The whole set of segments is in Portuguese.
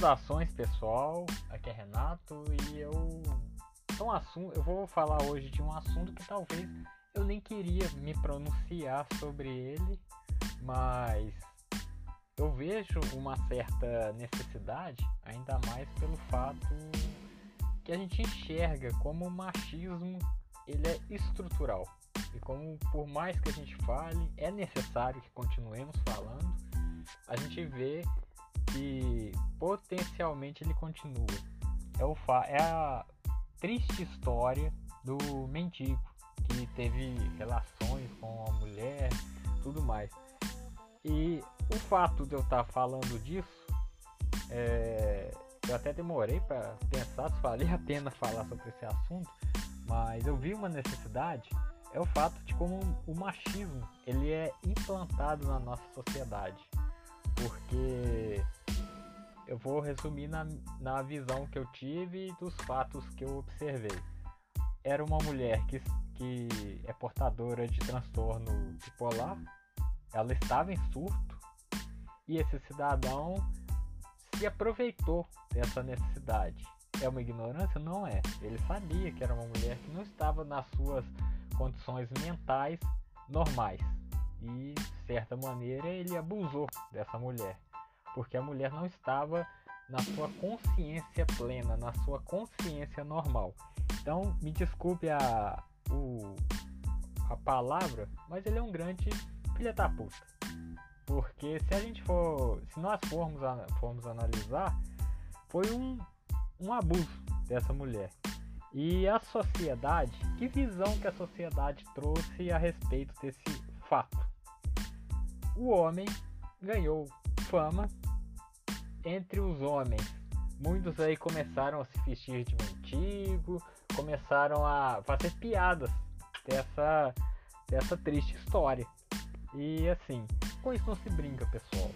Saudações pessoal, aqui é Renato e eu um assunto, eu vou falar hoje de um assunto que talvez eu nem queria me pronunciar sobre ele, mas eu vejo uma certa necessidade, ainda mais pelo fato que a gente enxerga como o machismo ele é estrutural. E como por mais que a gente fale, é necessário que continuemos falando, a gente vê que potencialmente ele continua. É, o fa é a triste história do mendigo que teve relações com a mulher, tudo mais. E o fato de eu estar tá falando disso, é, eu até demorei para pensar se valia a pena falar sobre esse assunto, mas eu vi uma necessidade é o fato de como o machismo ele é implantado na nossa sociedade, porque eu vou resumir na, na visão que eu tive dos fatos que eu observei. Era uma mulher que, que é portadora de transtorno bipolar, ela estava em surto e esse cidadão se aproveitou dessa necessidade. É uma ignorância? Não é. Ele sabia que era uma mulher que não estava nas suas condições mentais normais e, de certa maneira, ele abusou dessa mulher porque a mulher não estava na sua consciência plena, na sua consciência normal. Então, me desculpe a, o, a palavra, mas ele é um grande filha da puta. Porque se a gente for, se nós formos, formos analisar, foi um, um abuso dessa mulher. E a sociedade, que visão que a sociedade trouxe a respeito desse fato? O homem ganhou fama entre os homens. Muitos aí começaram a se vestir de mendigo, começaram a fazer piadas dessa, dessa triste história. E assim, com isso não se brinca, pessoal.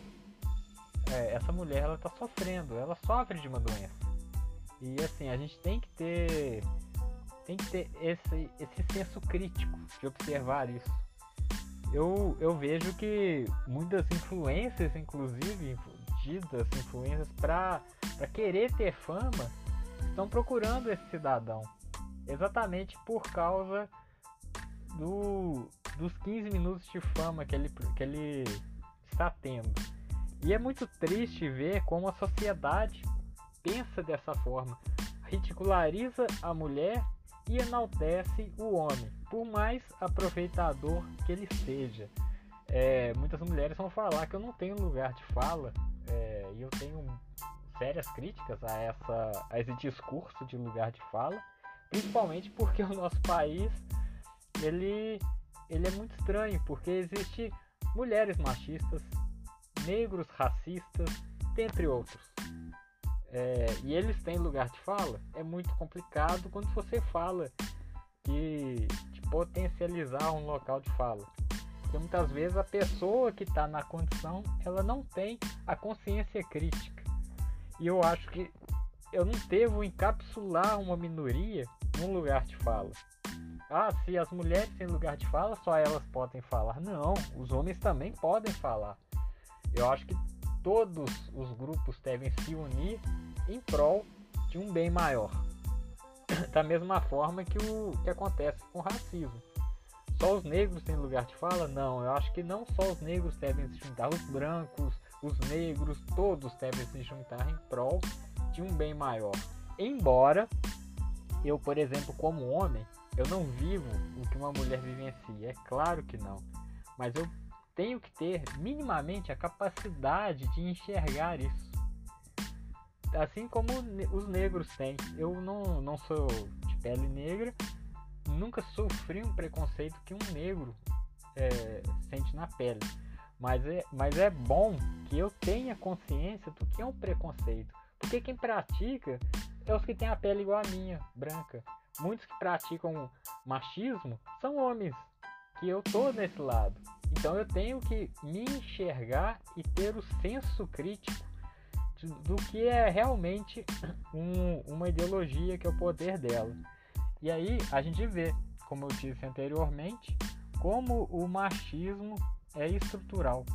É, essa mulher ela tá sofrendo, ela sofre de uma doença. E assim, a gente tem que ter tem que ter esse, esse senso crítico de observar isso. Eu, eu vejo que muitas influências, inclusive medidas, influências para querer ter fama, estão procurando esse cidadão. Exatamente por causa do, dos 15 minutos de fama que ele, que ele está tendo. E é muito triste ver como a sociedade pensa dessa forma. Ridiculariza a mulher e enaltece o homem, por mais aproveitador que ele seja. É, muitas mulheres vão falar que eu não tenho lugar de fala e eu tenho sérias críticas a, essa, a esse discurso de lugar de fala, principalmente porque o nosso país ele, ele é muito estranho, porque existe mulheres machistas, negros racistas, dentre outros. É, e eles têm lugar de fala, é muito complicado quando você fala de, de potencializar um local de fala. Porque muitas vezes a pessoa que está na condição, ela não tem a consciência crítica. E eu acho que eu não devo encapsular uma minoria num lugar de fala. Ah, se as mulheres têm lugar de fala, só elas podem falar. Não, os homens também podem falar. Eu acho que todos os grupos devem se unir em prol de um bem maior. Da mesma forma que o que acontece com o racismo. Só os negros têm lugar de fala? Não, eu acho que não só os negros devem se juntar, os brancos, os negros, todos devem se juntar em prol de um bem maior. Embora eu, por exemplo, como homem, eu não vivo o que uma mulher vivencia, é claro que não. Mas eu tenho que ter minimamente a capacidade de enxergar isso. Assim como os negros têm. Eu não, não sou de pele negra, nunca sofri um preconceito que um negro é, sente na pele. Mas é, mas é bom que eu tenha consciência do que é um preconceito. Porque quem pratica é os que têm a pele igual a minha, branca. Muitos que praticam machismo são homens, que eu tô nesse lado. Então eu tenho que me enxergar e ter o senso crítico do que é realmente um, uma ideologia que é o poder dela. E aí a gente vê, como eu disse anteriormente, como o machismo é estrutural,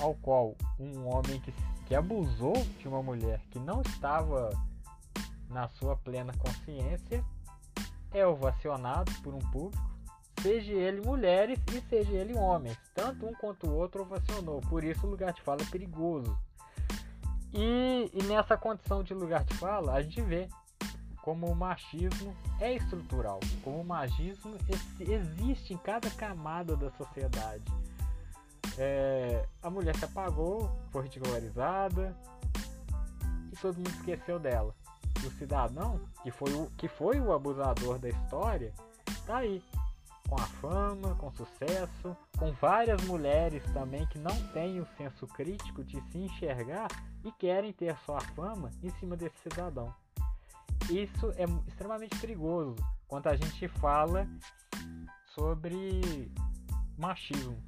ao qual um homem que, que abusou de uma mulher que não estava na sua plena consciência é ovacionado por um público, seja ele mulheres e seja ele homens. Tanto um quanto o outro ovacionou. Por isso o lugar de fala é perigoso. E, e nessa condição de lugar de fala, a gente vê como o machismo é estrutural, como o machismo existe em cada camada da sociedade. É, a mulher se apagou, foi ridicularizada e todo mundo esqueceu dela. E o cidadão, que foi o, que foi o abusador da história, tá aí, com a fama, com sucesso, com várias mulheres também que não têm o senso crítico de se enxergar e querem ter sua fama em cima desse cidadão. Isso é extremamente perigoso quando a gente fala sobre machismo.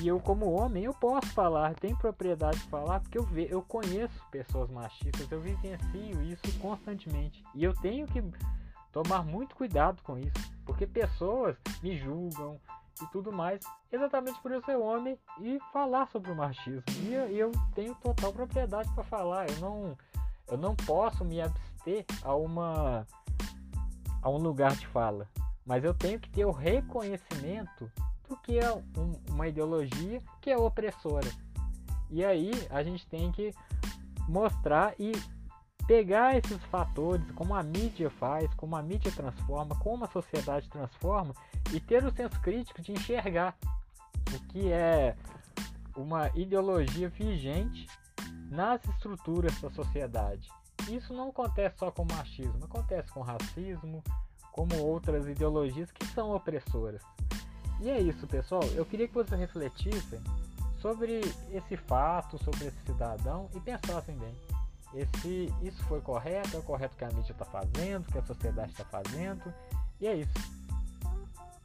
E eu, como homem, eu posso falar, tenho propriedade de falar, porque eu, ve, eu conheço pessoas machistas, eu vivencio isso constantemente. E eu tenho que tomar muito cuidado com isso, porque pessoas me julgam e tudo mais, exatamente por eu ser homem e falar sobre o machismo. E eu, eu tenho total propriedade para falar, eu não, eu não posso me abster a, uma, a um lugar de fala, mas eu tenho que ter o reconhecimento do que é um, uma ideologia que é opressora. E aí a gente tem que mostrar e pegar esses fatores, como a mídia faz, como a mídia transforma, como a sociedade transforma, e ter o senso crítico de enxergar o que é uma ideologia vigente nas estruturas da sociedade. Isso não acontece só com machismo, acontece com racismo, como outras ideologias que são opressoras. E é isso, pessoal. Eu queria que vocês refletissem sobre esse fato, sobre esse cidadão e pensassem bem. Esse, isso foi correto, é o correto que a mídia está fazendo, que a sociedade está fazendo. E é isso.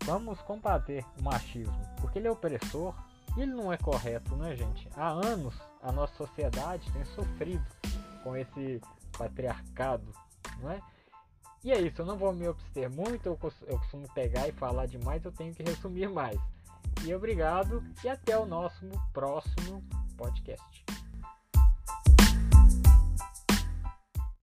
Vamos combater o machismo, porque ele é opressor e ele não é correto, né, gente? Há anos a nossa sociedade tem sofrido com esse patriarcado, não é? E é isso, eu não vou me abster muito, eu, costumo pegar e falar demais, eu tenho que resumir mais. E obrigado e até o nosso próximo podcast.